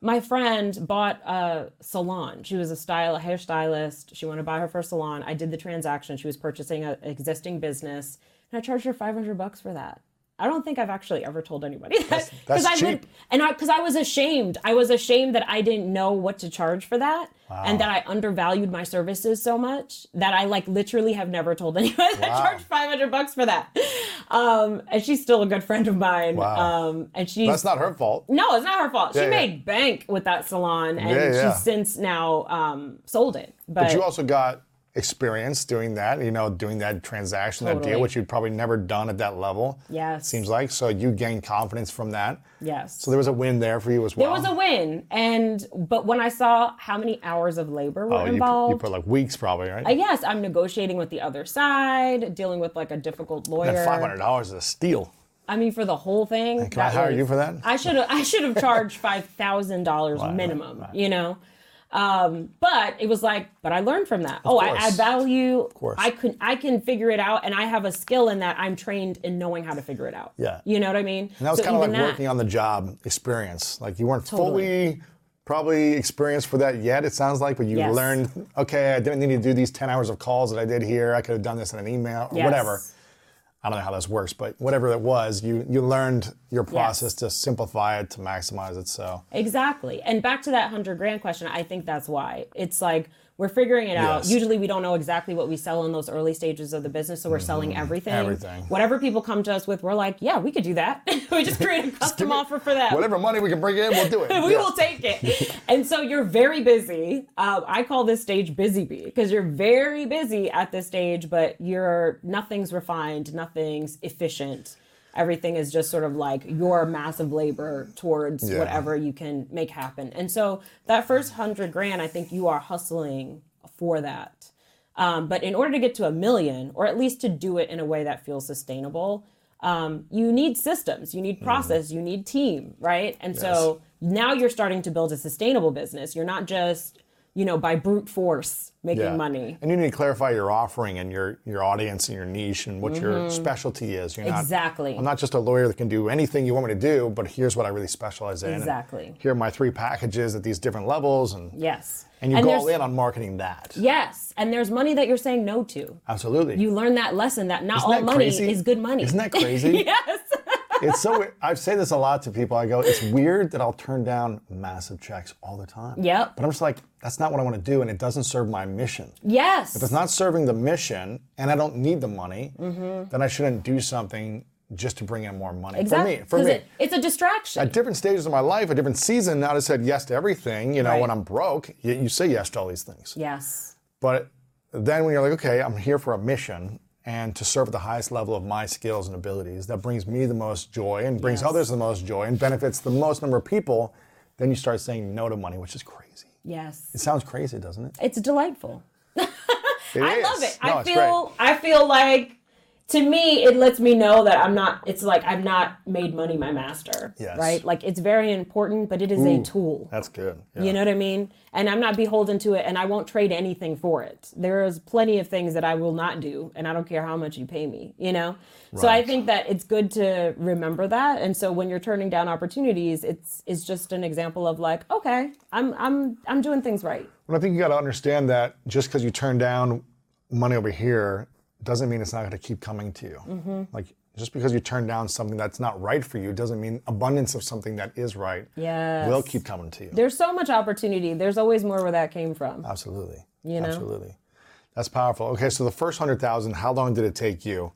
my friend bought a salon. She was a style, a hairstylist. She wanted to buy her first salon. I did the transaction. She was purchasing an existing business, and I charged her 500 bucks for that I don't think I've actually ever told anybody that that's I cheap. and I because I was ashamed. I was ashamed that I didn't know what to charge for that, and that I undervalued my services so much that I like literally have never told anyone that I charged five hundred bucks for that. Um, and she's still a good friend of mine. Wow. Um, and she's That's not her fault. no, it's not her fault. Yeah, she yeah. made bank with that salon, and yeah. she's since now um, sold it. But, But you also got experience doing that, you know, doing that transaction, that deal, which you'd probably never done at that level. Yes. Seems like. So you gained confidence from that. yes, So there was a win there for you as well. there was a win, and but when I saw how many hours of labor were oh, you put, involved, you put like weeks probably, right? Uh, yes, I'm negotiating with the other side, dealing with like a difficult lawyer. and five hundred dollars is a steal. I mean, for the whole thing. Can I hire was- you for that? I should have. I should have charged five thousand dollars minimum. You know, um, but it was like, but I learned from that. oh, I add value. Of course. I can. I can figure it out, and I have a skill in that. I'm trained in knowing how to figure it out. Yeah. You know what I mean? And that was So kind of like that- working on the job experience. Like you weren't Totally. fully probably experienced for that yet, it sounds like, but you Yes. learned, okay, I didn't need to do these 10 hours of calls that I did here. I could have done this in an email or Yes. whatever. I don't know how this works, but whatever it was, you you learned your process to simplify it, to maximize it. So Exactly. And back to that hundred grand question, I think that's why. It's like we're figuring it out. Usually we don't know exactly what we sell in those early stages of the business, so we're selling everything. Mm-hmm. Everything. Whatever people come to us with, we're like, yeah, we could do that. we just create a custom offer for that. whatever money we can bring in, we'll do it. we Yeah. will take it. and so you're very busy. Uh, I call this stage busy bee because you're very busy at this stage, but you're nothing's refined, nothing's efficient. Everything is just sort of like your massive labor towards Yeah. whatever you can make happen. And so that first hundred grand, I think you are hustling for that. Um, but in order to get to a million, or at least to do it in a way that feels sustainable, um, you need systems, you Mm-hmm. need process, you need team, right? And so now you're starting to build a sustainable business. You're not just, you know, by brute force making Yeah. money. And you need to clarify your offering and your your audience and your niche and what your specialty is. You're not, Mm-hmm. Exactly. I'm not just a lawyer that can do anything you want me to do, but here's what I really specialize in. and Exactly. here are my three packages at these different levels, and Yes. and you go all in on marketing that. Yes. And there's money that you're saying no to. Absolutely. You learn that lesson that not Isn't all that money crazy? is good money. Isn't that crazy? yes. It's so. weird. I say this a lot to people. I go, it's weird that I'll turn down massive checks all the time. Yep. But I'm just like, that's not what I want to do, and it doesn't serve my mission. Yes. If it's not serving the mission, and I don't need the money, then I shouldn't do something just to bring in more money. Mm-hmm. exactly. For me, for me. It, it's a distraction. at different stages of my life, a different season, I would have said yes to everything. You know, Right. when I'm broke, you, you say yes to all these things. yes. But then when you're like, okay, I'm here for a mission and to serve at the highest level of my skills and abilities, that brings me the most joy and brings Yes. others the most joy and benefits the most number of people, then you start saying no to money, which is crazy. Yes. It sounds crazy, doesn't it? It's delightful. It I is. love it. No, I feel I feel like to me it lets me know that I'm not it's like I've not made money my master. Yes. Right? Like it's very important, but it is a tool. That's good. Yeah. You know what I mean? And I'm not beholden to it and I won't trade anything for it. There's plenty of things that I will not do and I don't care how much you pay me, you know? Right. So I think that it's good to remember that. And so when you're turning down opportunities, it's it's just an example of like, okay, I'm I'm I'm doing things right. But I think you got to understand that just because you turn down money over here doesn't mean it's not going to keep coming to you. Mm-hmm. Like just because you turn down something that's not right for you doesn't mean abundance of something that is right Yes. will keep coming to you. There's so much opportunity. There's always more where that came from. Absolutely. You know? Absolutely. That's powerful. Okay, so the first hundred thousand, how long did it take you?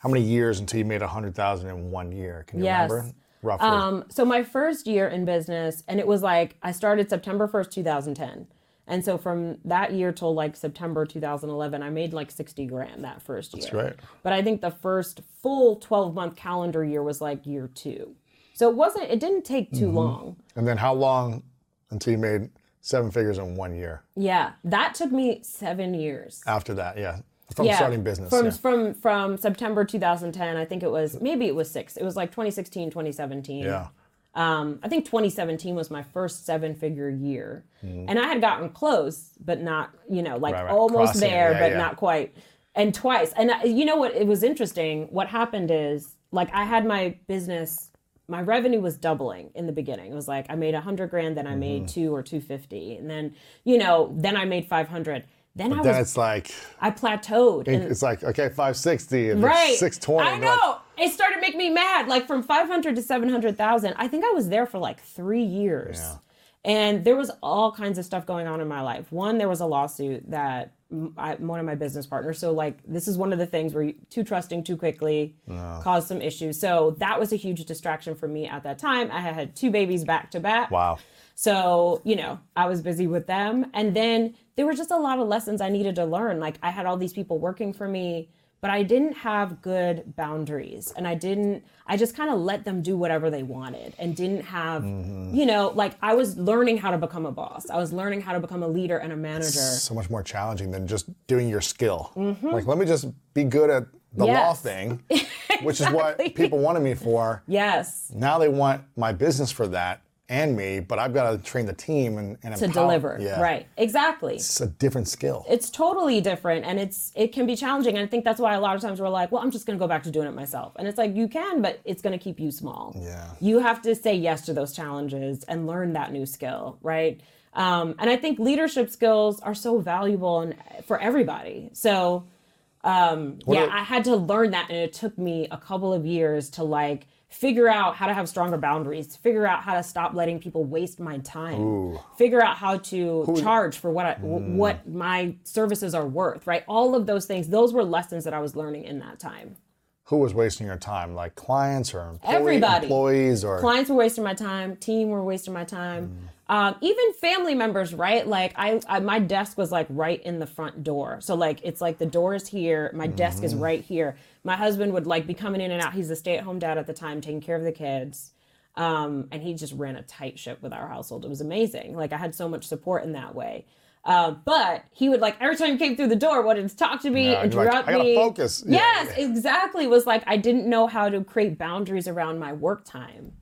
How many years until you made a hundred thousand in one year? Can you Yes. remember? Roughly. Um, so my first year in business, and it was like I started September 1st, 2010. And so from that year till like September 2011, I made like 60 grand that first year. That's right. But I think the first full 12 month calendar year was like year two. So it wasn't, it didn't take too Mm-hmm. long. and then how long until you made seven figures in one year? Yeah. That took me seven years. After that, yeah. From starting business. From yeah. from from September 2010, I think it was maybe it was six. It was like 2016, 2017. yeah. Um, I think 2017 was my first seven figure year. And I had gotten close, but not, you know, like Mm-hmm. Right, right. almost Crossing there, yeah, but yeah. not quite. And twice. And I, you know what? It was interesting. What happened is, like, I had my business, my revenue was doubling in the beginning. It was like I made a hundred grand, then I Mm-hmm. made two or 250. And then, you know, then I made 500. Then I Then was, it's like I plateaued. And, it's like okay, five sixty and right. six twenty. I know. It started making me mad. Like from 500 to 700,000. I think I was there for like three years. Yeah. And there was all kinds of stuff going on in my life. One, there was a lawsuit that I, one of my business partners. So like this is one of the things where you, too trusting too quickly no. caused some issues. So that was a huge distraction for me at that time. I had two babies back to back. Wow. So, you know, I was busy with them. And then there were just a lot of lessons I needed to learn. Like I had all these people working for me but I didn't have good boundaries and I didn't I just kind of let them do whatever they wanted and didn't have mm-hmm. you know like I was learning how to become a boss. I was learning how to become a leader and a manager. so much more challenging than just doing your skill. Mm-hmm. Like let me just be good at the yes. law thing, which exactly. is what people wanted me for. Yes. Now they want my business for that and me, but I've got to train the team and, and to empower. deliver. Yeah. Right. Exactly. It's a different skill. It's totally different, and it's it can be challenging. And I think that's why a lot of times we're like, well, I'm just going to go back to doing it myself. And it's like you can, but it's going to keep you small. Yeah. You have to say yes to those challenges and learn that new skill. Right. Um, and I think leadership skills are so valuable and for everybody. So. Um, yeah, are, I had to learn that, and it took me a couple of years to like figure out how to have stronger boundaries, figure out how to stop letting people waste my time, Ooh. figure out how to Who, charge for what I, mm. what my services are worth, right? All of those things, those were lessons that I was learning in that time. Who was wasting your time? Like clients or employee, everybody? Employees or clients were wasting my time. Team were wasting my time. Mm. Um, even family members, right? Like I, I, my desk was like right in the front door. So like it's like the door is here, my mm-hmm. desk is mm-hmm. right here. My husband would like be coming in and out. He's a stay-at-home dad at the time, taking care of the kids. Um, and he just ran a tight ship with our household. It was amazing. Like I had so much support in that way. Uh, but he would like every time he came through the door, wanted to talk to me, yeah, interrupt like, me. Focus. Yes, yeah. exactly. Was like I didn't know how to create boundaries around my work time.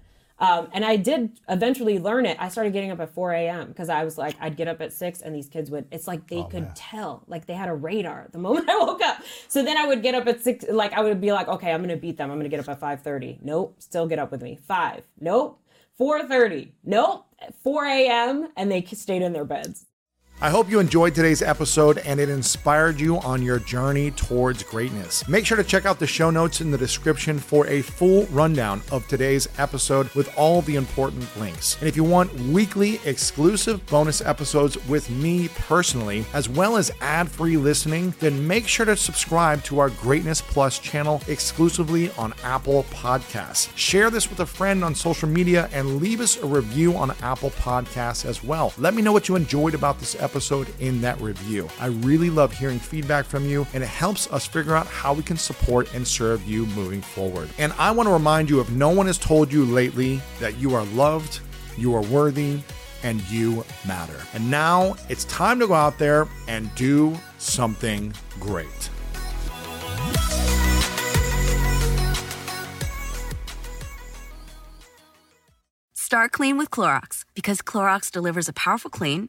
Um, and I did eventually learn it. I started getting up at 4 a.m. because I was like, I'd get up at 6 and these kids would, it's like they oh, could man. tell, like they had a radar the moment I woke up. So then I would get up at 6, like I would be like, okay, I'm going to beat them. I'm going to get up at 5.30. Nope. Still get up with me. 5. Nope. 4.30. Nope. 4 a.m. And they stayed in their beds. I hope you enjoyed today's episode and it inspired you on your journey towards greatness. Make sure to check out the show notes in the description for a full rundown of today's episode with all the important links. And if you want weekly exclusive bonus episodes with me personally, as well as ad free listening, then make sure to subscribe to our Greatness Plus channel exclusively on Apple Podcasts. Share this with a friend on social media and leave us a review on Apple Podcasts as well. Let me know what you enjoyed about this episode episode in that review. I really love hearing feedback from you, and it helps us figure out how we can support and serve you moving forward. And I want to remind you if no one has told you lately that you are loved, you are worthy, and you matter. And now it's time to go out there and do something great. Start clean with Clorox because Clorox delivers a powerful clean